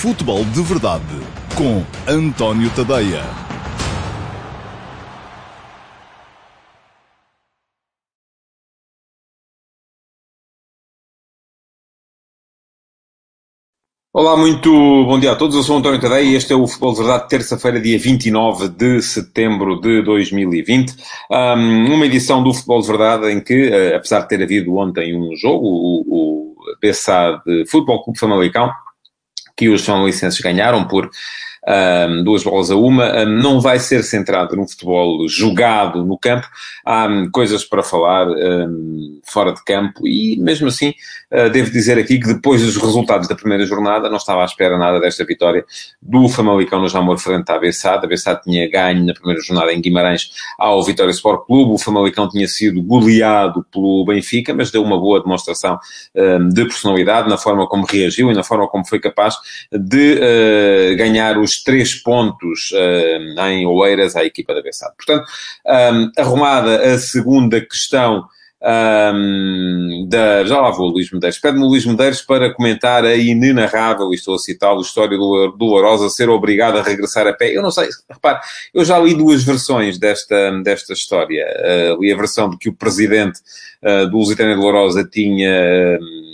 Futebol de Verdade com António Tadeia. Olá, muito bom dia a todos. Eu sou António Tadeia e este é o Futebol de Verdade, terça-feira, dia 29 de setembro de 2020. Um, uma edição do Futebol de Verdade em que, uh, apesar de ter havido ontem um jogo, o, o PSA de Futebol Clube Famalicão, que os São Licenses ganharam por um, duas bolas a uma, um, não vai ser centrado num futebol jogado no campo. Há um, coisas para falar fora de campo e, mesmo assim, uh, devo dizer aqui que depois dos resultados da primeira jornada, não estava à espera nada desta vitória do Famalicão no Jamor frente à Bessade. A Bessade tinha ganho na primeira jornada em Guimarães ao Vitória Sport Clube. O Famalicão tinha sido goleado pelo Benfica, mas deu uma boa demonstração de personalidade na forma como reagiu e na forma como foi capaz de uh, ganhar os três pontos uh, em Oeiras à equipa da Bessade. Portanto, um, arrumada a segunda questão um, da, já lá vou, Luís Medeiros. Pede-me o Luís Medeiros para comentar a inenarrável, e estou a citá-lo, história do, dolorosa, ser obrigado a regressar a pé. Eu não sei, repare, eu já li duas versões desta, desta história. Uh, li a versão de que o presidente uh, do Lusitânia Dolorosa tinha... Uh,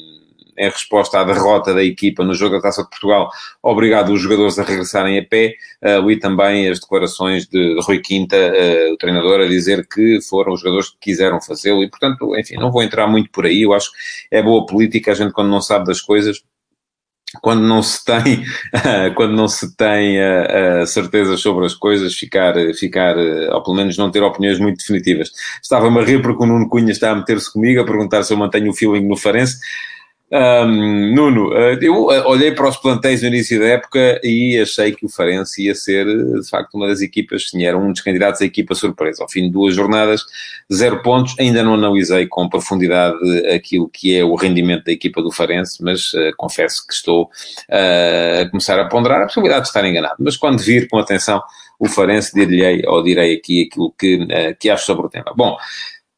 em resposta à derrota da equipa no jogo da Taça de Portugal, obrigado os jogadores a regressarem a pé. Uh, li também as declarações de Rui Quinta, uh, o treinador, a dizer que foram os jogadores que quiseram fazê-lo e, portanto, enfim, não vou entrar muito por aí. Eu acho que é boa política, a gente quando não sabe das coisas, quando não se tem, quando não se tem uh, uh, certezas sobre as coisas, ficar, ficar ou pelo menos não ter opiniões muito definitivas. Estava-me a rir porque o Nuno Cunha está a meter-se comigo, a perguntar se eu mantenho o feeling no Farense. Um, Nuno, eh, eu eh, olhei para os plantéis no início da época e achei que o Farense ia ser, de facto, uma das equipas, sim, era um dos candidatos à equipa surpresa. Ao fim de duas jornadas, zero pontos. Ainda não analisei com profundidade aquilo que é o rendimento da equipa do Farense, mas uh, confesso que estou uh, a começar a ponderar a possibilidade de estar enganado. Mas quando vir com atenção o Farense, dir-lhe ou direi aqui aquilo que, uh, que acho sobre o tema. Bom,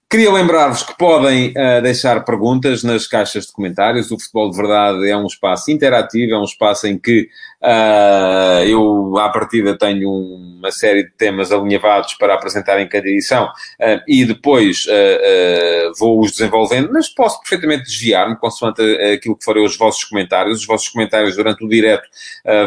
Queria lembrar-vos que podem uh, deixar perguntas nas caixas de comentários. O Futebol de Verdade é um espaço interativo, é um espaço em que uh, eu, à partida, tenho uma série de temas alinhavados para apresentar em cada edição uh, e depois vou-os desenvolvendo, mas posso perfeitamente desviar-me consoante aquilo que forem os vossos comentários. Os vossos comentários durante o direto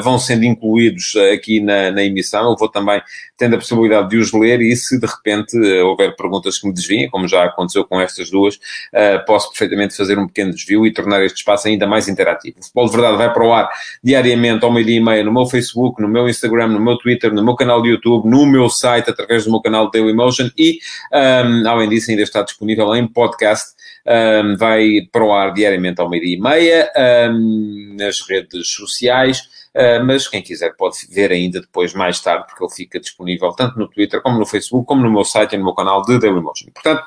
vão sendo incluídos aqui na, na emissão. Eu vou também tendo a possibilidade de os ler e se de repente houver perguntas que me desviem, como já aconteceu com estas duas, uh, posso perfeitamente fazer um pequeno desvio e tornar este espaço ainda mais interativo. O Futebol de Verdade vai para o ar diariamente ao meio-dia e meia no meu Facebook, no meu Instagram, no meu Twitter, no meu canal de YouTube, no meu site, através do meu canal Dailymotion e, um, além disso, ainda está disponível em podcast um, vai para o ar diariamente ao meio-dia e meia, um, nas redes sociais, uh, mas quem quiser pode ver ainda depois, mais tarde, porque ele fica disponível tanto no Twitter, como no Facebook, como no meu site e no meu canal de Dailymotion. Portanto,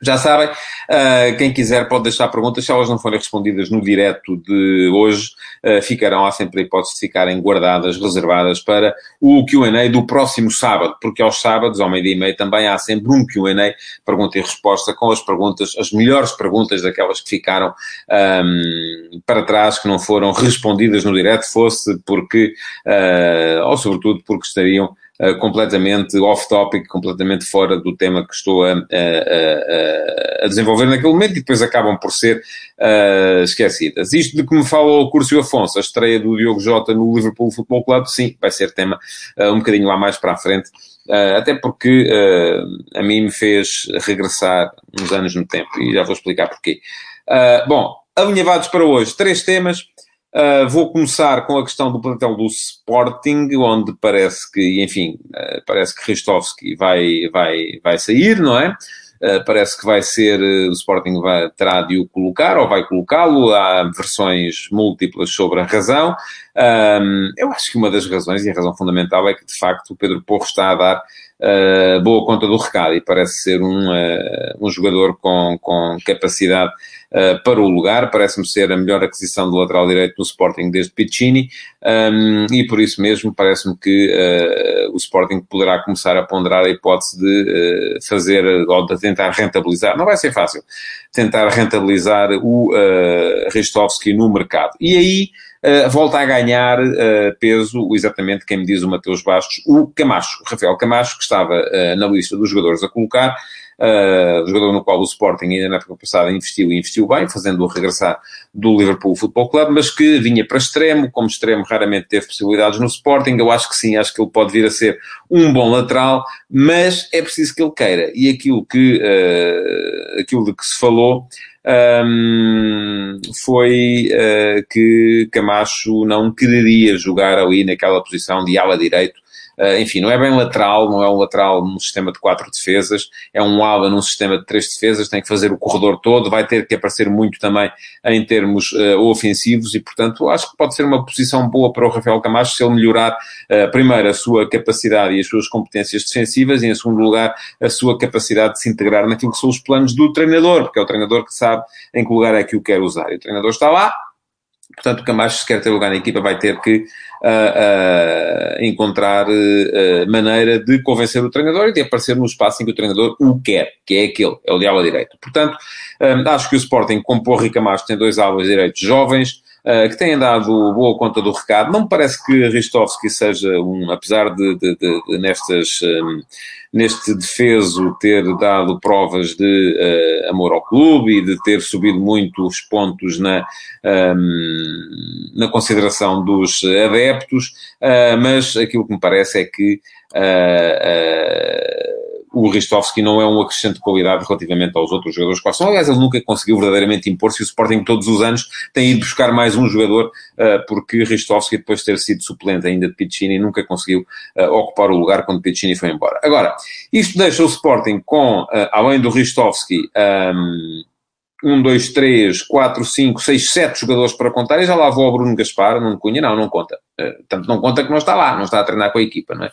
já sabem, uh, quem quiser pode deixar perguntas, se elas não forem respondidas no direto de hoje, uh, ficarão, há sempre a hipótese de ficarem guardadas, reservadas para o Q&A do próximo sábado, porque aos sábados, ao meio-dia e meio, também há sempre um Q&A, pergunta e resposta, com as perguntas, as melhores perguntas daquelas que ficaram um, para trás, que não foram respondidas no direto, fosse porque, uh, ou sobretudo porque estariam uh, completamente off-topic, completamente fora do tema que estou a, a, a, desenvolver naquele momento e depois acabam por ser uh, esquecidas. Isto de que me fala o Curso Afonso, a estreia do Diogo Jota no Liverpool Football Club, sim, vai ser tema uh, um bocadinho lá mais para a frente. Uh, até porque uh, a mim me fez regressar uns anos no tempo e já vou explicar porquê. Uh, bom, alinhavados para hoje, três temas. Uh, vou começar com a questão do plantel do Sporting, onde parece que, enfim, uh, parece que Ristovski vai, vai, vai sair, não é? Uh, parece que vai ser, o Sporting vai, terá de o colocar ou vai colocá-lo. Há versões múltiplas sobre a razão. eu acho que uma das razões, e a razão fundamental, é que de facto o Pedro Porro está a dar uh, boa conta do recado e parece ser um, uh, um jogador com, com capacidade uh, para o lugar. Parece-me ser a melhor aquisição do lateral direito do Sporting desde Piccini um, e por isso mesmo parece-me que o Sporting poderá começar a ponderar a hipótese de fazer ou de tentar rentabilizar. Não vai ser fácil tentar rentabilizar o uh, Ristovski no mercado. E aí uh, volta a ganhar uh, peso, exatamente quem me diz o Mateus Bastos, o Camacho, o Rafael Camacho, que estava uh, na lista dos jogadores a colocar, uh, jogador no qual o Sporting ainda na época passada investiu e investiu bem, fazendo-o regressar do Liverpool Football Club, mas que vinha para extremo, como extremo raramente teve possibilidades no Sporting, eu acho que sim, acho que ele pode vir a ser um bom lateral, mas é preciso que ele queira, e aquilo que, uh, aquilo de que se falou, um, foi uh, que Camacho não quereria jogar ali naquela posição de ala direito enfim, não é bem lateral, não é um lateral num sistema de quatro defesas, é um ala num sistema de três defesas, tem que fazer o corredor todo, vai ter que aparecer muito também em termos uh, ofensivos e, portanto, acho que pode ser uma posição boa para o Rafael Camacho se ele melhorar, uh, primeiro, a sua capacidade e as suas competências defensivas e, em segundo lugar, a sua capacidade de se integrar naquilo que são os planos do treinador, porque é o treinador que sabe em que lugar é que o quer usar. E o treinador está lá, Portanto, o Camacho, se quer ter lugar na equipa, vai ter que uh, uh, encontrar uh, maneira de convencer o treinador e de aparecer no espaço em que o treinador o quer, que é aquele, é o diabo direito. Portanto, acho que o Sporting, com Porro e Camacho, tem dois alas direitos jovens, que têm dado boa conta do recado. Não me parece que Ristovski seja um, apesar de, de, de, de nestas, um, neste defeso ter dado provas de uh, amor ao clube e de ter subido muito os pontos na, um, na consideração dos adeptos, uh, mas aquilo que me parece é que uh, o Ristovski não é um acrescente de qualidade relativamente aos outros jogadores que são. Aliás, ele nunca conseguiu verdadeiramente impor-se. O Sporting todos os anos tem ido buscar mais um jogador, uh, porque Ristovski, depois de ter sido suplente ainda de Piccini, nunca conseguiu uh, ocupar o lugar quando Piccini foi embora. Agora, isto deixa o Sporting com, uh, além do Ristovski, um, um, dois, três, quatro, cinco, seis, sete jogadores para contar, e já lá vou ao Bruno Gaspar, não Cunha, não, não conta. Uh, tanto não conta que não está lá, não está a treinar com a equipa, não é?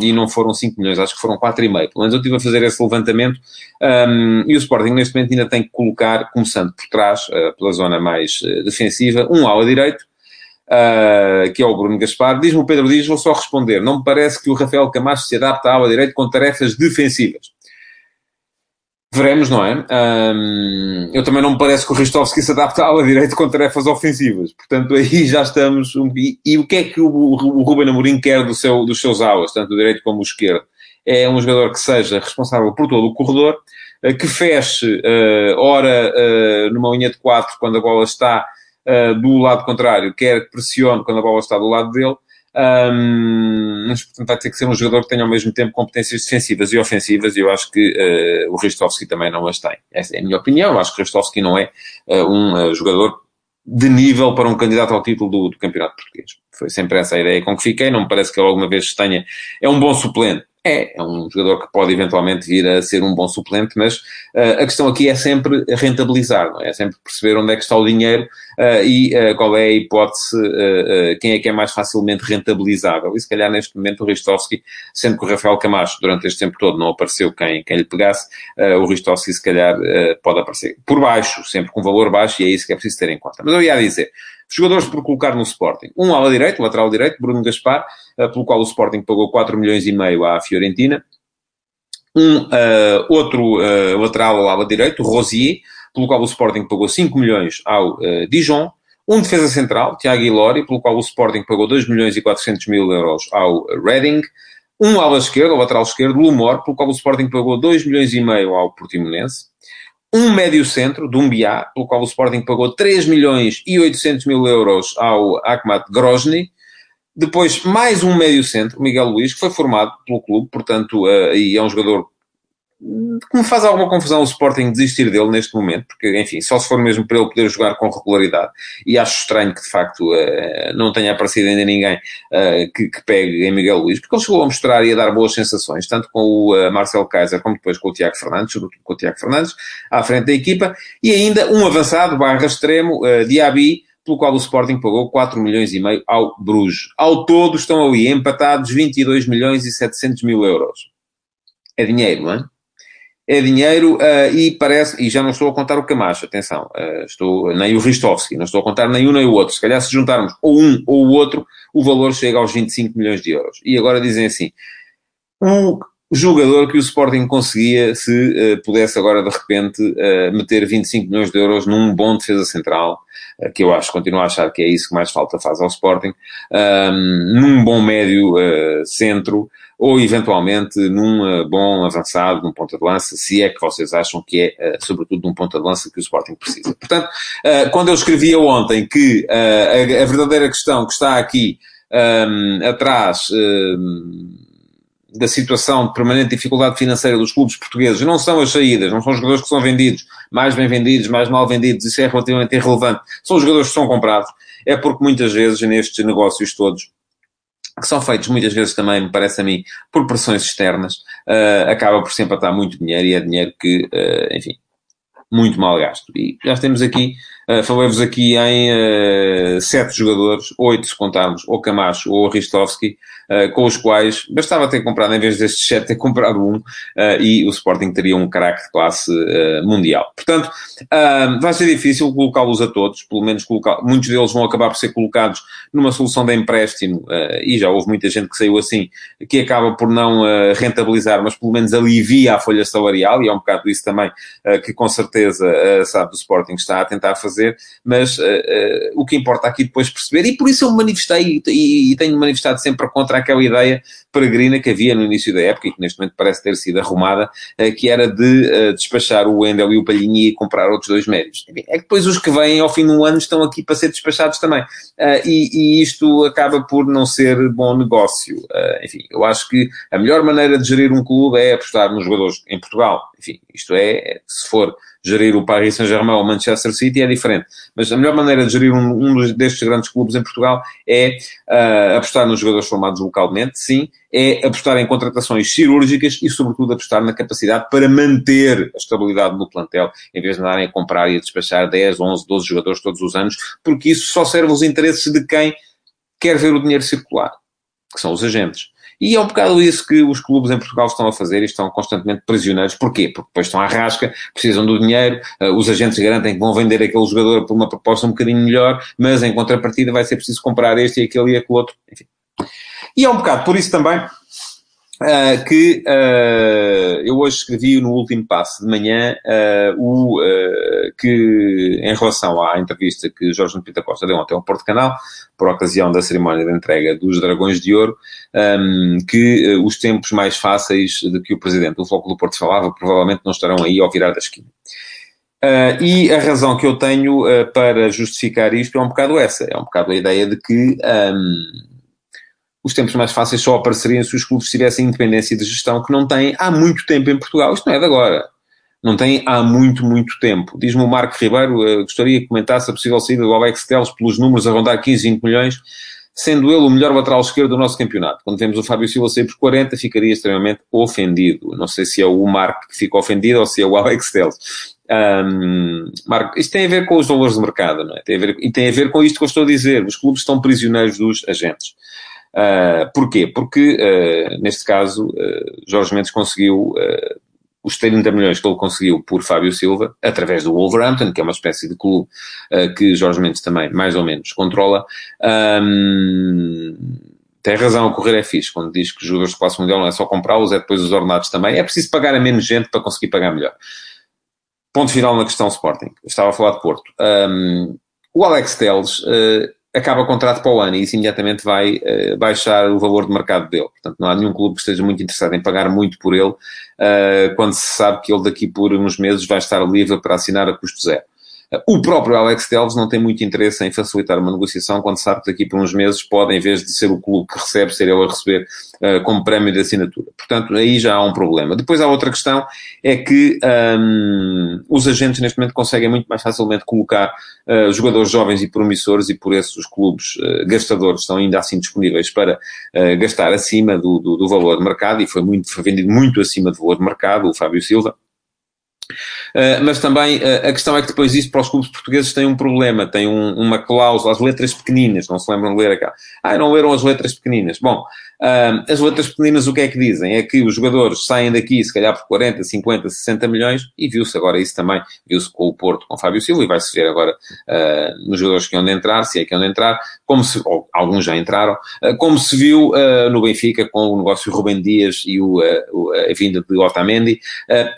E não foram 5 milhões, acho que foram 4,5. Pelo menos eu estive a fazer esse levantamento, um, e o Sporting neste momento ainda tem que colocar, começando por trás, uh, pela zona mais uh, defensiva, um ala direito, Uh, que é o Bruno Gaspar. Diz-me o Pedro Dias, vou só responder. Não me parece que o Rafael Camacho se adapta à ala direito com tarefas defensivas. Veremos, não é? Um, eu também não me parece que o Ristovski se adapta à ala direita com tarefas ofensivas. Portanto, aí já estamos... Um, e, e, o que é que o, o Ruben Amorim quer do seu, dos seus alas, tanto o direito como o esquerdo? É um jogador que seja responsável por todo o corredor, uh, que feche, uh, ora uh, numa linha de quatro quando a bola está do lado contrário, quer que pressione quando a bola está do lado dele, um, mas, portanto, vai ter que ser um jogador que tenha ao mesmo tempo competências defensivas e ofensivas, e eu acho que uh, o Ristovski também não as tem. Essa é a minha opinião. Eu acho que o Ristovski não é uh, um uh, jogador de nível para um candidato ao título do, do, campeonato português. Foi sempre essa a ideia com que fiquei. Não me parece que ele alguma vez tenha. É um bom suplente. É, é um jogador que pode eventualmente vir a ser um bom suplente, mas uh, a questão aqui é sempre rentabilizar, não é? é sempre perceber onde é que está o dinheiro uh, e uh, qual é a hipótese, quem é que é mais facilmente rentabilizável. E se calhar neste momento o Ristovski, sendo que o Rafael Camacho durante este tempo todo não apareceu quem, quem lhe pegasse, o Ristovski se calhar pode aparecer por baixo, sempre com valor baixo, e é isso que é preciso ter em conta. Mas eu ia dizer, Jogadores por colocar no Sporting. Um ala direito, lateral direito, Bruno Gaspar, uh, pelo qual o Sporting pagou 4 milhões e meio à Fiorentina. Um uh, outro uh, lateral ao ala direito, Rosier, pelo qual o Sporting pagou 5 milhões ao Dijon. Um defesa central, Tiago Ilori, pelo qual o Sporting pagou 2 milhões e 400 mil euros ao Reading. Um ala esquerdo, lateral esquerdo, Lumor, pelo qual o Sporting pagou 2 milhões e meio ao Portimonense um médio centro, Dumbiá, pelo qual o Sporting pagou 3 milhões e 800 mil euros ao Akhmat Grozny. Depois, mais um médio centro, Miguel Luís, que foi formado pelo clube, portanto, uh, e é um jogador que me faz alguma confusão o Sporting desistir dele neste momento, porque, enfim, só se for mesmo para ele poder jogar com regularidade, e acho estranho que, de facto, uh, não tenha aparecido ainda ninguém uh, que, que, pegue em Miguel Luís, porque ele chegou a mostrar e a dar boas sensações, tanto com o uh, Marcel Kaiser como depois com o Tiago Fernandes, sobretudo com o Tiago Fernandes, à frente da equipa, e ainda um avançado, barra extremo, Diaby, pelo qual o Sporting pagou 4 milhões e meio ao Bruges. Ao todo estão ali empatados 22 milhões e 700 mil euros. É dinheiro, não é? É dinheiro uh, e parece, e já não estou a contar o Camacho, atenção, uh, estou, nem o Ristovski, não estou a contar nem um nem o outro. Se calhar se juntarmos ou um ou o outro, o valor chega aos 25 milhões de euros. E agora dizem assim, o jogador que o Sporting conseguia se uh, pudesse agora de repente uh, meter 25 milhões de euros num bom defesa central, uh, que eu acho, continuo a achar que é isso que mais falta faz ao Sporting, num bom médio centro, ou eventualmente num bom avançado, num ponta de lança, se é que vocês acham que é, sobretudo, num ponta de lança que o Sporting precisa. Portanto, quando eu escrevia ontem que a, a, verdadeira questão que está aqui atrás da situação de permanente dificuldade financeira dos clubes portugueses não são as saídas, não são os jogadores que são vendidos, mais bem vendidos, mais mal vendidos, isso é relativamente irrelevante. São os jogadores que são comprados. É porque muitas vezes nestes negócios todos, que são feitos muitas vezes também, me parece a mim, por pressões externas, uh, acaba por sempre estar muito dinheiro e é dinheiro que, uh, enfim, muito mal gasto. E já temos aqui, uh, falei-vos aqui em uh, sete jogadores, oito se contarmos, ou Camacho ou Ristovski, uh, com os quais bastava ter comprado, em vez destes sete, ter comprado um, e o Sporting teria um craque de classe mundial. Portanto, vai ser difícil colocá-los a todos, pelo menos colocar, muitos deles vão acabar por ser colocados numa solução de empréstimo, e já houve muita gente que saiu assim, que acaba por não rentabilizar, mas pelo menos alivia a folha salarial, e é um bocado isso também que com certeza sabe do Sporting está a tentar fazer, mas o que importa aqui depois perceber, e por isso eu me manifestei e, e tenho manifestado sempre contra aquela ideia peregrina que havia no início da época e que neste momento parece ter sido arrumada, eh, que era de despachar o Wendel e o Palhinha e comprar outros dois médios. É que depois os que vêm ao fim do ano estão aqui para ser despachados também. E, e isto acaba por não ser bom negócio. Enfim, eu acho que a melhor maneira de gerir um clube é apostar nos jogadores em Portugal. Enfim, isto é, se for gerir o Paris Saint-Germain ou o Manchester City é diferente. Mas a melhor maneira de gerir um, um destes grandes clubes em Portugal é uh, apostar nos jogadores formados localmente, sim, é apostar em contratações cirúrgicas e, sobretudo, apostar na capacidade para manter a estabilidade no plantel, em vez de andarem a comprar e a despachar 10, 11, 12 jogadores todos os anos, porque isso só serve os interesses de quem quer ver o dinheiro circular, que são os agentes. E é um bocado isso que os clubes em Portugal estão a fazer e estão constantemente prisioneiros. Porquê? Porque depois estão à rasca, precisam do dinheiro, uh, os agentes garantem que vão vender aquele jogador por uma proposta um bocadinho melhor, mas em contrapartida vai ser preciso comprar este e aquele e aquele outro. Enfim. E é um bocado por isso também Uh, que uh, eu hoje escrevi no último passo de manhã uh, o, que, em relação à entrevista que Jorge Pita Costa deu ontem ao Porto Canal, por ocasião da cerimónia de entrega dos Dragões de Ouro, um, que os tempos mais fáceis de que o Presidente do Floco do Porto falava provavelmente não estarão aí ao virar da esquina. e a razão que eu tenho para justificar isto é um bocado essa, é um bocado a ideia de que um, os tempos mais fáceis só apareceriam se os clubes tivessem independência de gestão, que não têm há muito tempo em Portugal. Isto não é de agora. Não tem há muito, muito tempo. Diz-me o Marco Ribeiro, uh, gostaria que comentasse a possível saída do Alex Teles pelos números a rondar 15, 20 milhões, sendo ele o melhor lateral esquerdo do nosso campeonato. Quando vemos o Fábio Silva sair por 40, ficaria extremamente ofendido. Não sei se é o Marco que fica ofendido ou se é o Alex Teles. Um, Marco, isto tem a ver com os valores de mercado, não é? Tem a ver, e tem a ver com isto que eu estou a dizer. Os clubes estão prisioneiros dos agentes. Uh, porquê? Porque, uh, neste caso, uh, Jorge Mendes conseguiu os 30 milhões que ele conseguiu por Fábio Silva, através do Wolverhampton, que é uma espécie de clube que Jorge Mendes também, mais ou menos, controla. Um, tem razão, o correr é fixe, quando diz que os jogadores de classe mundial não é só comprá-los, é depois os ordenados também. É preciso pagar a menos gente para conseguir pagar melhor. Ponto final na questão Sporting. Estava a falar de Porto. Um, o Alex Teles acaba o contrato para o ano e isso imediatamente vai uh, baixar o valor de mercado dele. Portanto, não há nenhum clube que esteja muito interessado em pagar muito por ele, uh, quando se sabe que ele daqui por uns meses vai estar livre para assinar a custo zero. O próprio Alex Telles não tem muito interesse em facilitar uma negociação quando sabe que daqui por uns meses pode, em vez de ser o clube que recebe, ser ele a receber uh, como prémio de assinatura. Portanto, aí já há um problema. Depois há outra questão, é que um, os agentes neste momento conseguem muito mais facilmente colocar uh, jogadores jovens e promissores e por isso os clubes uh, gastadores estão ainda assim disponíveis para gastar acima do, do, do valor de mercado e foi, muito, foi vendido muito acima do valor de mercado, o Fábio Silva. Uh, mas também uh, a questão é que depois isso para os clubes portugueses tem um problema, tem um, uma cláusula, as letras pequeninas, não se lembram de ler aquela. Ah, não leram as letras pequeninas. Bom, Uh, as letras pequeninas o que é que dizem? É que os jogadores saem daqui, se calhar por 40, 50, 60 milhões, e viu-se agora isso também, viu-se com o Porto, com o Fábio Silva, e vai-se ver agora uh, nos jogadores que onde entrar, se é que onde entrar, como se, ou alguns já entraram, uh, como se viu no Benfica com o negócio Rubem Dias e o, a vinda de Otamendi.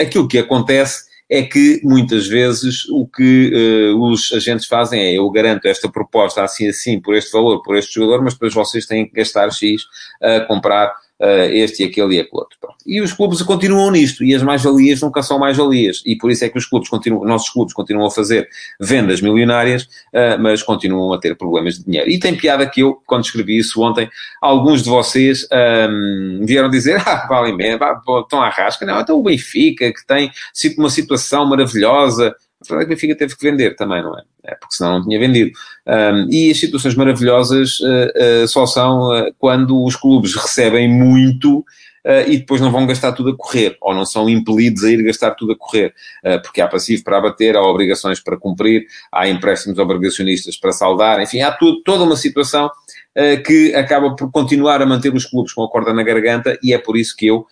aquilo que acontece é que muitas vezes o que uh, os agentes fazem é eu garanto esta proposta assim assim por este valor, por este jogador, mas depois vocês têm que gastar X a comprar uh, este e aquele e aquele outro. Pronto. E os clubes continuam nisto, e as mais-valias nunca são mais-valias, e por isso é que os clubes continuam, nossos clubes continuam a fazer vendas milionárias, uh, mas continuam a ter problemas de dinheiro. E tem piada que eu, quando escrevi isso ontem, alguns de vocês um, vieram dizer, ah, valem bem, estão à rasca, não, então o Benfica, que tem uma situação maravilhosa, verdade é que o Benfica teve que vender também, não é? é porque senão não tinha vendido. Um, e as situações maravilhosas uh, uh, só são uh, quando os clubes recebem muito e depois não vão gastar tudo a correr, ou não são impelidos a ir gastar tudo a correr, porque há passivo para abater, há obrigações para cumprir, há empréstimos obrigacionistas para saldar, enfim, há tudo, toda uma situação que acaba por continuar a manter os clubes com a corda na garganta e é por isso que eu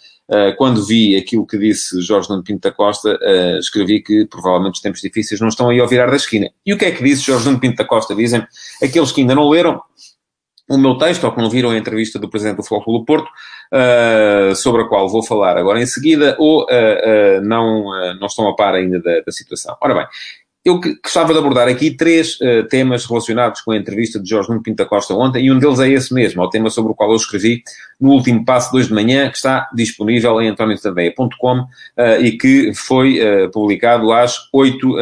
quando vi aquilo que disse Jorge Nuno Pinto da Costa, uh, escrevi que provavelmente os tempos difíceis não estão aí ao virar da esquina. E o que é que disse Jorge Nuno Pinto da Costa? Dizem aqueles que ainda não leram o meu texto, ou que não viram a entrevista do Presidente do Futebol do Porto, uh, sobre a qual vou falar agora em seguida, ou não, não estão a par ainda da, da situação. Ora bem, eu gostava de abordar aqui três uh, temas relacionados com a entrevista de Jorge Nuno Pinta Costa ontem, e um deles é esse mesmo, é o tema sobre o qual eu escrevi no último passo, 2 de manhã, que está disponível em antoniotadeia.com uh, e que foi uh, publicado às 8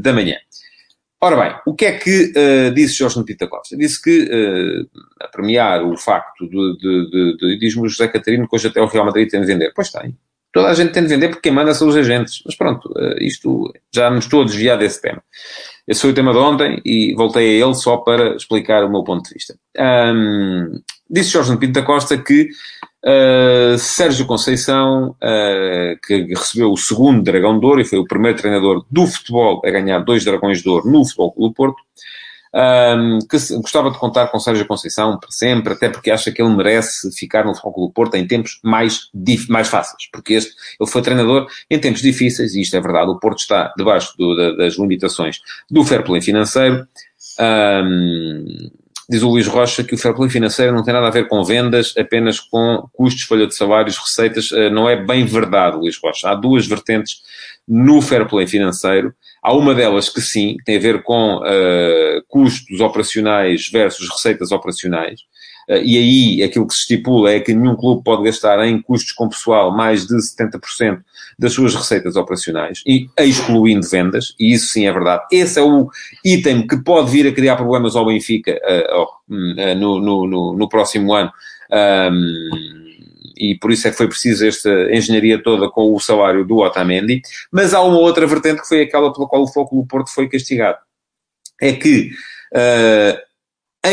da manhã. Ora bem, o que é que disse Jorge Nuno Pinta Costa? Disse que, a premiar o facto de, de, de, de diz-me o José Catarino que hoje até o Real Madrid tem de vender. Pois tem. Toda a gente tem de vender porque quem manda são os agentes. Mas pronto, eh, isto já me estou a desviar desse tema. Esse foi o tema de ontem e voltei a ele só para explicar o meu ponto de vista. Um, disse Jorge Pinto da Costa que uh, Sérgio Conceição, uh, que recebeu o segundo Dragão de Ouro e foi o primeiro treinador do futebol a ganhar dois Dragões de Ouro no Futebol Clube Porto, um, que gostava de contar com Sérgio Conceição para sempre, até porque acha que ele merece ficar no Futebol do Porto em tempos mais, mais fáceis, porque este, ele foi treinador em tempos difíceis, e isto é verdade, o Porto está debaixo do, da, das limitações do fair play financeiro. Um, diz o Luís Rocha que o fair play financeiro não tem nada a ver com vendas, apenas com custos, folha de salários, receitas. Uh, não é bem verdade, Luís Rocha. Há duas vertentes no fair play financeiro. Há uma delas que sim, tem a ver com uh, custos operacionais versus receitas operacionais. Uh, e aí aquilo que se estipula é que nenhum clube pode gastar em custos com pessoal mais de 70% das suas receitas operacionais, e excluindo vendas, e isso sim é verdade. Esse é o item que pode vir a criar problemas ao Benfica uh, no, no, no, no, próximo ano. Um, e por isso é que foi preciso esta engenharia toda com o salário do Otamendi, mas há uma outra vertente que foi aquela pela qual o Foco do Porto foi castigado. É que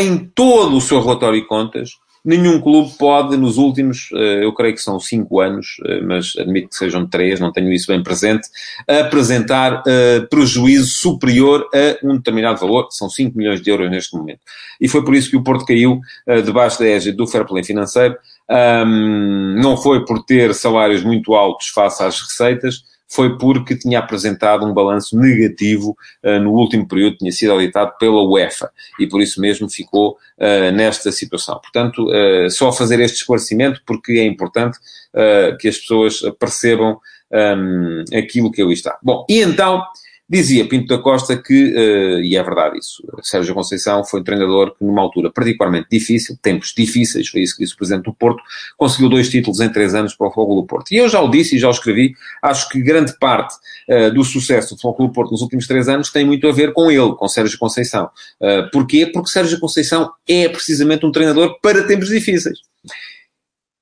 em todo o seu relatório de contas, nenhum clube pode, nos últimos, uh, eu creio que são cinco anos, uh, mas admito que sejam três, não tenho isso bem presente, apresentar prejuízo superior a um determinado valor, são 5 milhões de euros neste momento. E foi por isso que o Porto caiu debaixo da égide do fair play financeiro, não foi por ter salários muito altos face às receitas, foi porque tinha apresentado um balanço negativo uh, no último período, tinha sido auditado pela UEFA e por isso mesmo ficou uh, nesta situação. Portanto, uh, só fazer este esclarecimento porque é importante que as pessoas percebam um, aquilo que ali está. Bom, e então Dizia Pinto da Costa que, uh, e é verdade isso, Sérgio Conceição foi um treinador que, numa altura particularmente difícil, tempos difíceis, foi isso que disse o Presidente do Porto, conseguiu dois títulos em três anos para o Fogo do Porto. E eu já o disse e já o escrevi, acho que grande parte uh, do sucesso do Fogo do Porto nos últimos três anos tem muito a ver com ele, com Sérgio Conceição. Uh, porquê? Porque Sérgio Conceição é precisamente um treinador para tempos difíceis.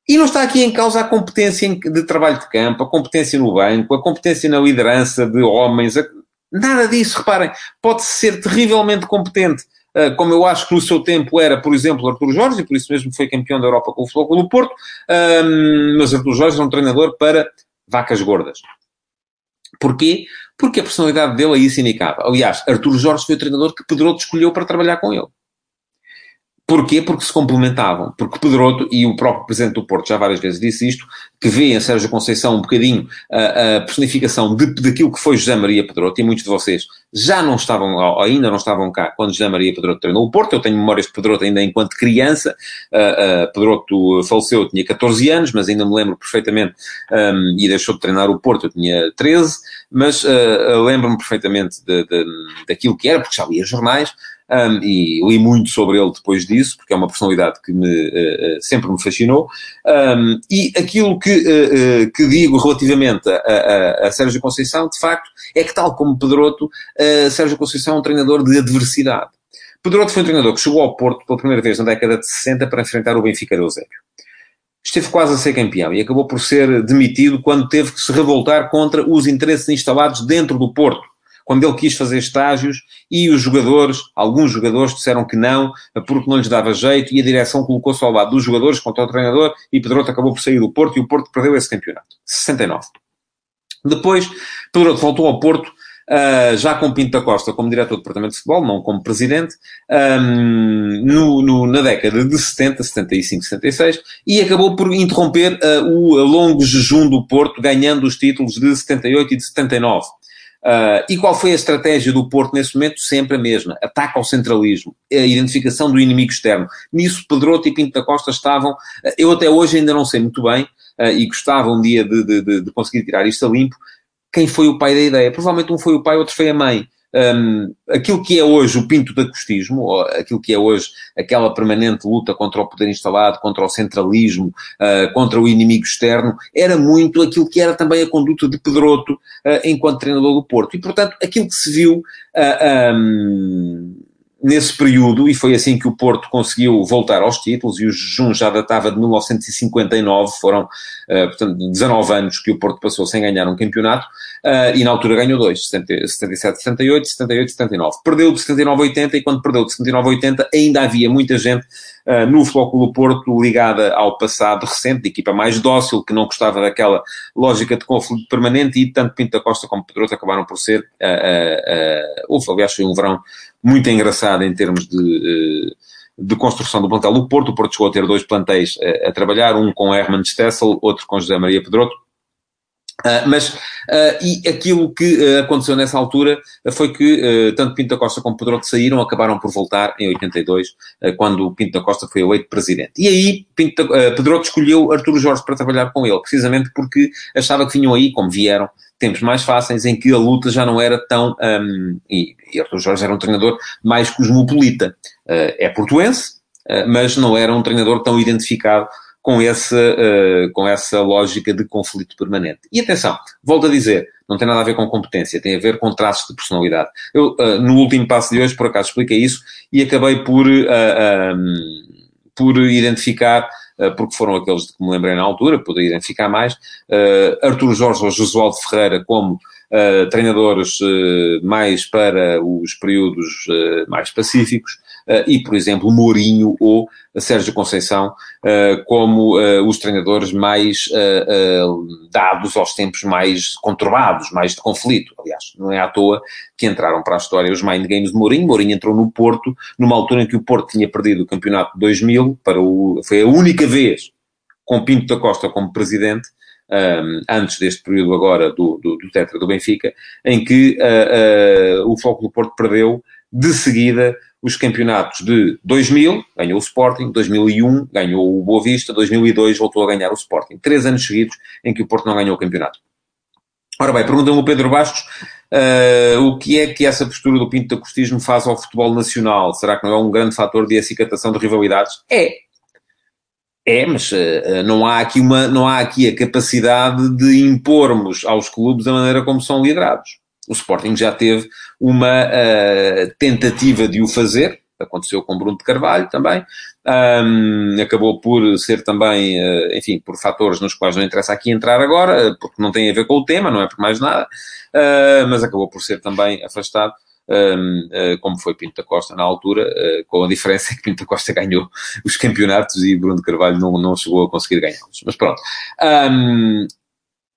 E não está aqui em causa a competência de trabalho de campo, a competência no banco, a competência na liderança de homens, a Nada disso, reparem. Pode ser terrivelmente competente, uh, como eu acho que no seu tempo era, por exemplo, Artur Jorge, e por isso mesmo foi campeão da Europa com o Futebol do Porto, um, mas Artur Jorge é um treinador para vacas gordas. Porquê? Porque a personalidade dele é isso indicava. Aliás, Artur Jorge foi o treinador que Pedroto escolheu para trabalhar com ele. Porquê? Porque se complementavam. Porque Pedroto, e o próprio Presidente do Porto já várias vezes disse isto, que vê em Sérgio Conceição um bocadinho a, a personificação de, daquilo que foi José Maria Pedroto, e muitos de vocês já não estavam, ainda não estavam cá quando José Maria Pedroto treinou o Porto. Eu tenho memórias de Pedroto ainda enquanto criança. Uh, uh, Pedroto faleceu, eu tinha 14 anos, mas ainda me lembro perfeitamente, um, e deixou de treinar o Porto, eu tinha 13, mas uh, lembro-me perfeitamente de, de, daquilo que era, porque já lia jornais, um, e li muito sobre ele depois disso, porque é uma personalidade que me, uh, sempre me fascinou. Um, e aquilo que, uh, uh, que digo relativamente a, a, a, Sérgio Conceição, de facto, é que, tal como Pedroto, Sérgio Conceição é um treinador de adversidade. Pedroto foi um treinador que chegou ao Porto pela primeira vez na década de 60 para enfrentar o Benfica de Eusébio. Esteve quase a ser campeão e acabou por ser demitido quando teve que se revoltar contra os interesses instalados dentro do Porto quando ele quis fazer estágios e os jogadores, alguns jogadores disseram que não, porque não lhes dava jeito e a direção colocou-se ao lado dos jogadores contra o treinador e Pedroto acabou por sair do Porto e o Porto perdeu esse campeonato. 69. Depois, Pedroto voltou ao Porto Uh, já com Pinto da Costa como diretor do Departamento de Futebol, não como presidente, um, no, no, na década de 70, 75, 76, e acabou por interromper uh, o longo jejum do Porto, ganhando os títulos de 78 e de 79. Uh, e qual foi a estratégia do Porto nesse momento? Sempre a mesma. Ataque ao centralismo. A identificação do inimigo externo. Nisso, Pedroto e Pinto da Costa estavam... Uh, eu até hoje ainda não sei muito bem, uh, e gostava um dia de, de, de, de conseguir tirar isto a limpo, quem foi o pai da ideia. Provavelmente um foi o pai, outro foi a mãe um, aquilo que é hoje o pinto de acostismo, ou aquilo que é hoje aquela permanente luta contra o poder instalado, contra o centralismo, uh, contra o inimigo externo, era muito aquilo que era também a conduta de Pedroto uh, enquanto treinador do Porto. E, portanto, aquilo que se viu uh, um, nesse período, e foi assim que o Porto conseguiu voltar aos títulos, e o jejum já datava de 1959, foram, uh, portanto, 19 anos que o Porto passou sem ganhar um campeonato, uh, e na altura ganhou dois, 77, 78, 78, 79. Perdeu de 79 a 80, e quando perdeu de 79 a 80, ainda havia muita gente uh, no do Porto ligada ao passado recente, de equipa mais dócil, que não gostava daquela lógica de conflito permanente, e tanto Pinto da Costa como Pedroto acabaram por ser, uh, uh, aliás, foi um verão muito engraçada em termos de, eh, de construção do plantel do Porto. O Porto chegou a ter dois plantéis a, eh, a trabalhar, um com Herman Stessel, outro com José Maria Pedroto. Uh, mas, uh, e aquilo que uh, aconteceu nessa altura foi que tanto Pinto da Costa como Pedroto saíram, acabaram por voltar em 82, quando Pinto da Costa foi eleito presidente. E aí Pinto Pedroto escolheu Arturo Jorge para trabalhar com ele, precisamente porque achava que vinham aí, como vieram, tempos mais fáceis em que a luta já não era tão. Um, e, e Arthur Jorge era um treinador mais cosmopolita. Uh, é portuense, uh, mas não era um treinador tão identificado com essa, uh, com essa lógica de conflito permanente. E atenção, volto a dizer, não tem nada a ver com competência, tem a ver com traços de personalidade. Eu, no último passo de hoje, por acaso, expliquei isso e acabei por, um, por identificar eh, porque foram aqueles de que me lembrei na altura, poderia identificar mais, uh, Artur Jorge ou Josualdo Ferreira como uh, treinadores mais para os períodos mais pacíficos, e, por exemplo, Mourinho ou Sérgio Conceição como os treinadores mais dados aos tempos mais conturbados, mais de conflito. Aliás, não é à toa que entraram para a história os mind games de Mourinho. Mourinho entrou no Porto, numa altura em que o Porto tinha perdido o campeonato de 2000, para o, foi a única vez com Pinto da Costa como presidente, um, antes deste período agora do, do, do Tetra do Benfica, em que uh, uh, o Foco do Porto perdeu de seguida os campeonatos de 2000, ganhou o Sporting, 2001 ganhou o Boa Vista, 2002 voltou a ganhar o Sporting. Três anos seguidos em que o Porto não ganhou o campeonato. Ora bem, pergunta-me o Pedro Bastos uh, o que é que essa postura do Pinto da Costismo faz ao futebol nacional? Será que não é um grande fator de acicatação de rivalidades? É, é, mas uh, não, há aqui uma, não há aqui a capacidade de impormos aos clubes a maneira como são liderados. O Sporting já teve uma uh, tentativa de o fazer, aconteceu com Bruno de Carvalho também, um, acabou por ser também, uh, enfim, por fatores nos quais não interessa aqui entrar agora, porque não tem a ver com o tema, não é por mais nada, mas acabou por ser também afastado um, uh, como foi Pinto da Costa na altura, uh, com a diferença que Pinto da Costa ganhou os campeonatos e Bruno de Carvalho não, não chegou a conseguir ganhá-los. Mas pronto. Um,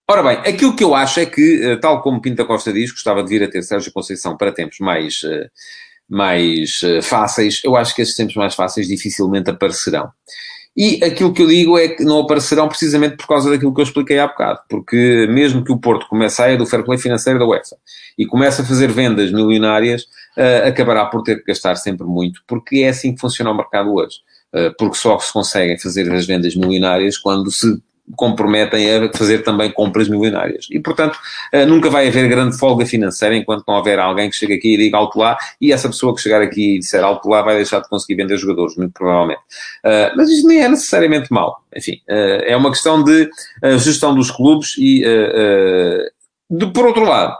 ora bem, aquilo que eu acho é que, uh, tal como Pinto da Costa diz, gostava de vir a ter Sérgio Conceição para tempos mais mais uh, fáceis, eu acho que esses tempos mais fáceis dificilmente aparecerão. E aquilo que eu digo é que não aparecerão precisamente por causa daquilo que eu expliquei há bocado. Porque mesmo que o Porto comece a sair do fair play financeiro da UEFA e comece a fazer vendas milionárias, uh, acabará por ter que gastar sempre muito, porque é assim que funciona o mercado hoje. Uh, porque só se conseguem fazer as vendas milionárias quando se comprometem a fazer também compras milionárias. E, portanto, eh, nunca vai haver grande folga financeira enquanto não houver alguém que chegue aqui e diga alto lá, e essa pessoa que chegar aqui e disser alto lá vai deixar de conseguir vender jogadores, muito provavelmente. Eh, mas isto nem é necessariamente mau. Enfim, eh, é uma questão de gestão dos clubes e, de, por outro lado,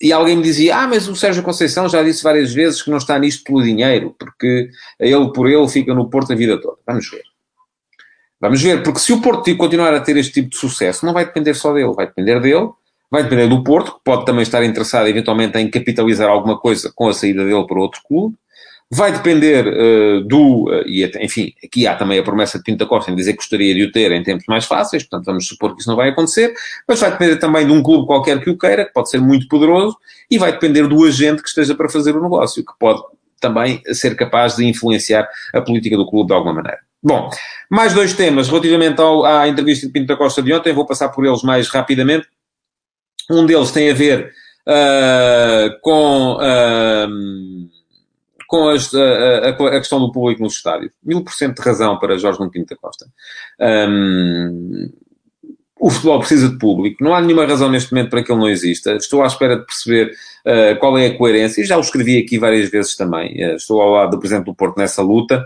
e alguém me dizia, ah, mas o Sérgio Conceição já disse várias vezes que não está nisto pelo dinheiro, porque ele por ele fica no Porto a vida toda. Vamos ver. Vamos ver, porque se o Porto continuar a ter este tipo de sucesso, não vai depender só dele, vai depender dele, vai depender do Porto, que pode também estar interessado eventualmente em capitalizar alguma coisa com a saída dele para outro clube, vai depender uh, do, uh, e enfim, aqui há também a promessa de Pinta Costa em dizer que gostaria de o ter em tempos mais fáceis, portanto vamos supor que isso não vai acontecer, mas vai depender também de um clube qualquer que o queira, que pode ser muito poderoso, e vai depender do agente que esteja para fazer o negócio, que pode também ser capaz de influenciar a política do clube de alguma maneira. Bom, mais dois temas relativamente ao, à entrevista de Pinto da Costa de ontem, vou passar por eles mais rapidamente. Um deles tem a ver uh, com, uh, com as, a, a, questão do público nos estádios. Mil por cento de razão para Jorge Nuno Pinto da Costa. Um, o futebol precisa de público. Não há nenhuma razão neste momento para que ele não exista. Estou à espera de perceber uh, qual é a coerência. Já o escrevi aqui várias vezes também. Uh, estou ao lado do Presidente do Porto nessa luta.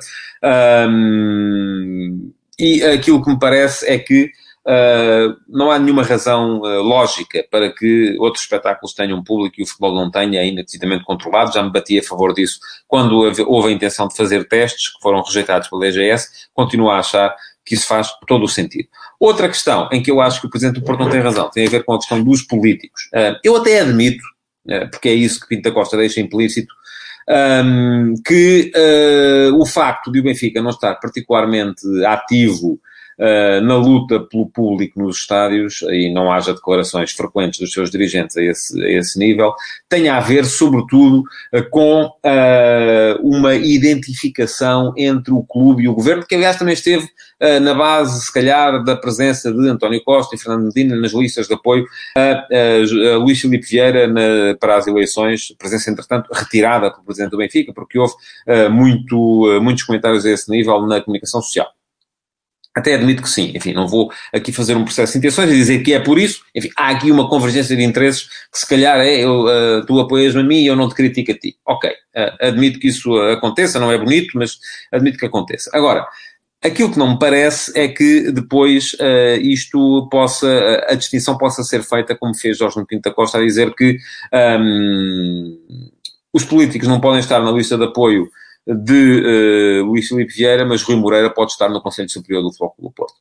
Um, e aquilo que me parece é que uh, não há nenhuma razão lógica para que outros espetáculos tenham público e o futebol não tenha, ainda decididamente controlado. Já me bati a favor disso quando houve a intenção de fazer testes que foram rejeitados pela DGS. Continuo a achar que isso faz todo o sentido. Outra questão em que eu acho que o Presidente do Porto não tem razão tem a ver com a questão dos políticos. Uh, eu até admito, uh, porque é isso que Pinto da Costa deixa implícito, um, que o facto de o Benfica não estar particularmente ativo na luta pelo público nos estádios, e não haja declarações frequentes dos seus dirigentes a esse, a esse nível, tenha a ver, sobretudo, uh, com uh, uma identificação entre o clube e o governo, que aliás também esteve na base, se calhar, da presença de António Costa e Fernando Medina nas listas de apoio a, a Luís Filipe Vieira na, para as eleições, presença, entretanto, retirada pelo Presidente do Benfica, porque houve muito, muitos comentários a esse nível na comunicação social. Até admito que sim. Enfim, não vou aqui fazer um processo de intenções e dizer que é por isso. Enfim, há aqui uma convergência de interesses que se calhar é eu, uh, tu apoias-me a mim e eu não te critico a ti. Ok. Uh, admito que isso aconteça, não é bonito, mas admito que aconteça. Agora, aquilo que não me parece é que depois uh, isto possa, a distinção possa ser feita como fez Jorge Pinto da Costa a dizer que um, os políticos não podem estar na lista de apoio de uh, Luís Filipe Vieira, mas Rui Moreira pode estar no Conselho Superior do Futebol do Porto.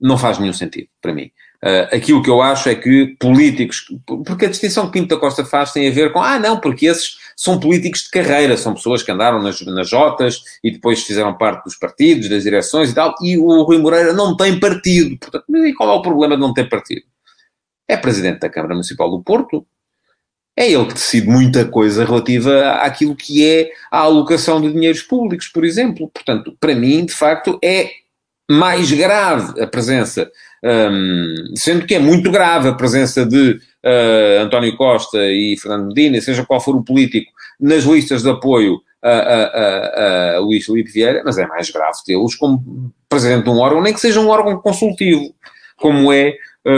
Não faz nenhum sentido, para mim. Uh, aquilo que eu acho é que políticos, porque a distinção que Pinto da Costa faz tem a ver com, ah, não, porque esses são políticos de carreira, são pessoas que andaram nas, nas Jotas e depois fizeram parte dos partidos, das direções e tal, e o Rui Moreira não tem partido. Portanto, e qual é o problema de não ter partido? É presidente da Câmara Municipal do Porto, é ele que decide muita coisa relativa àquilo que é a alocação de dinheiros públicos, por exemplo. Portanto, para mim, de facto, é mais grave a presença, um, sendo que é muito grave a presença de uh, António Costa e Fernando Medina, seja qual for o político, nas listas de apoio a, a, a, a Luís Felipe Vieira, mas é mais grave tê-los como presidente de um órgão, nem que seja um órgão consultivo, como é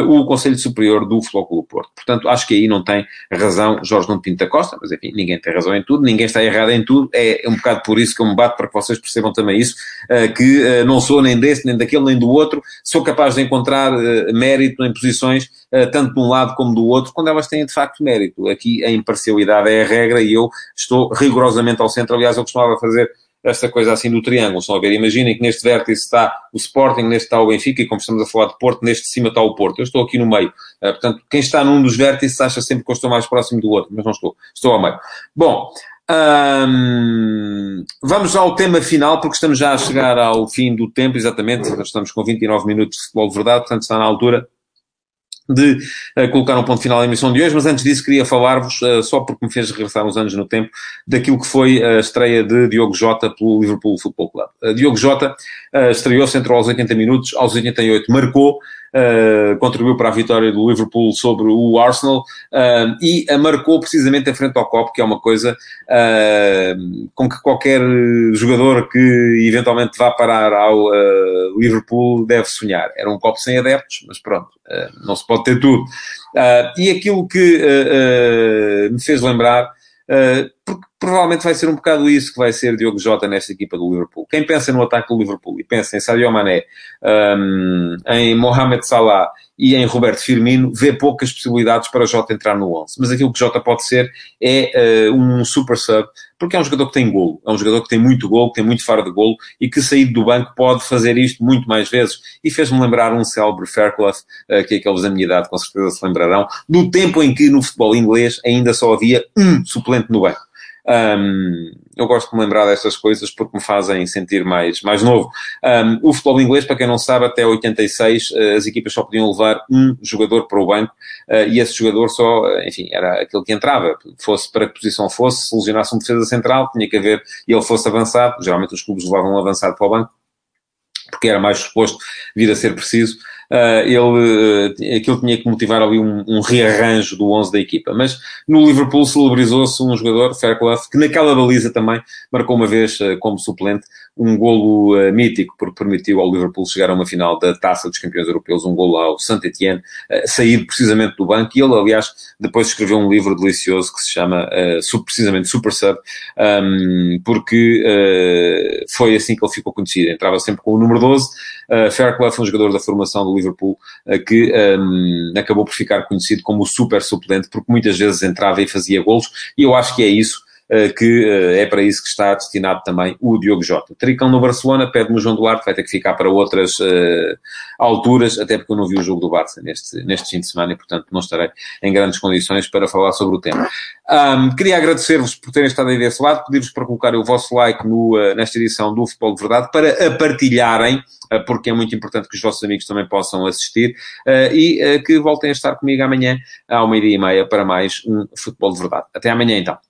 o Conselho Superior do Clube Porto. Portanto, acho que aí não tem razão Jorge Nuno Pinto da Costa, mas enfim, ninguém tem razão em tudo, ninguém está errado em tudo, é um bocado por isso que eu me bato para que vocês percebam também isso, uh, que uh, não sou nem desse, nem daquele, nem do outro, sou capaz de encontrar mérito em posições tanto de um lado como do outro, quando elas têm de facto mérito. Aqui a imparcialidade é a regra e eu estou rigorosamente ao centro, aliás, eu costumava fazer esta coisa assim do triângulo. Estão a ver? Imaginem que neste vértice está o Sporting, neste está o Benfica, e como estamos a falar de Porto, neste de cima está o Porto. Eu estou aqui no meio. Uh, portanto, quem está num dos vértices acha sempre que eu estou mais próximo do outro, mas não estou. Estou ao meio. Bom, vamos ao tema final, porque estamos já a chegar ao fim do tempo, exatamente. Estamos com 29 minutos de futebol de verdade, portanto está na altura de uh, colocar um ponto final à emissão de hoje, mas antes disso queria falar-vos, uh, só porque me fez regressar uns anos no tempo, daquilo que foi a estreia de Diogo Jota pelo Liverpool Football Club. Uh, Diogo Jota estreou-se, entrou aos 80 minutos, aos 88 marcou, uh, contribuiu para a vitória do Liverpool sobre o Arsenal uh, e a marcou precisamente em frente ao copo, que é uma coisa uh, com que qualquer jogador que eventualmente vá parar ao Liverpool deve sonhar. Era um copo sem adeptos, mas pronto, não se pode ter tudo. e aquilo que me fez lembrar porque provavelmente vai ser um bocado isso que vai ser Diogo Jota nesta equipa do Liverpool. Quem pensa no ataque do Liverpool e pensa em Sadio Mané, um, em Mohamed Salah e em Roberto Firmino, vê poucas possibilidades para Jota entrar no 11. Mas aquilo que Jota pode ser é uh, um super sub, porque é um jogador que tem golo, é um jogador que tem muito golo, que tem muito faro de golo e que saído do banco pode fazer isto muito mais vezes. E fez-me lembrar um célebre Fairclough, uh, que aqueles da minha idade com certeza se lembrarão, do tempo em que no futebol inglês ainda só havia um suplente no banco. Um, eu gosto de me lembrar destas coisas porque me fazem sentir mais, mais novo. Um, o futebol inglês, para quem não sabe, até 86 eh, as equipas só podiam levar um jogador para o banco uh, e esse jogador só, enfim, era aquele que entrava. Fosse para que posição fosse, se lesionasse um defesa central, tinha que haver e ele fosse avançado. Geralmente os clubes levavam um avançado para o banco porque era mais suposto vir a ser preciso ele, uh, aquilo tinha que motivar ali um, um, rearranjo do 11 da equipa. Mas no Liverpool celebrizou-se um jogador, Fairclough, que naquela baliza também marcou uma vez uh, como suplente um golo uh, mítico, porque permitiu ao Liverpool chegar a uma final da Taça dos Campeões Europeus, um golo ao Saint-Etienne, uh, sair precisamente do banco, e ele, aliás, depois escreveu um livro delicioso que se chama uh, precisamente Super Sub, um, porque foi assim que ele ficou conhecido. Entrava sempre com o número 12, uh, Fairclough, um jogador da formação do Liverpool, que um, acabou por ficar conhecido como o super suplente, porque muitas vezes entrava e fazia golos, e eu acho que é isso eh, que eh, é para isso que está destinado também o Diogo Jota. Tricão no Barcelona, pede-me o João Duarte, vai ter que ficar para outras uh, alturas, até porque eu não vi o jogo do Barça neste, neste fim de semana e, portanto, não estarei em grandes condições para falar sobre o tema. Um, queria agradecer-vos por terem estado aí desse lado, pedir-vos para colocarem o vosso like no, uh, nesta edição do Futebol de Verdade, para a partilharem, uh, porque é muito importante que os vossos amigos também possam assistir, e que voltem a estar comigo amanhã, ao meio-dia e meia, para mais um Futebol de Verdade. Até amanhã, então.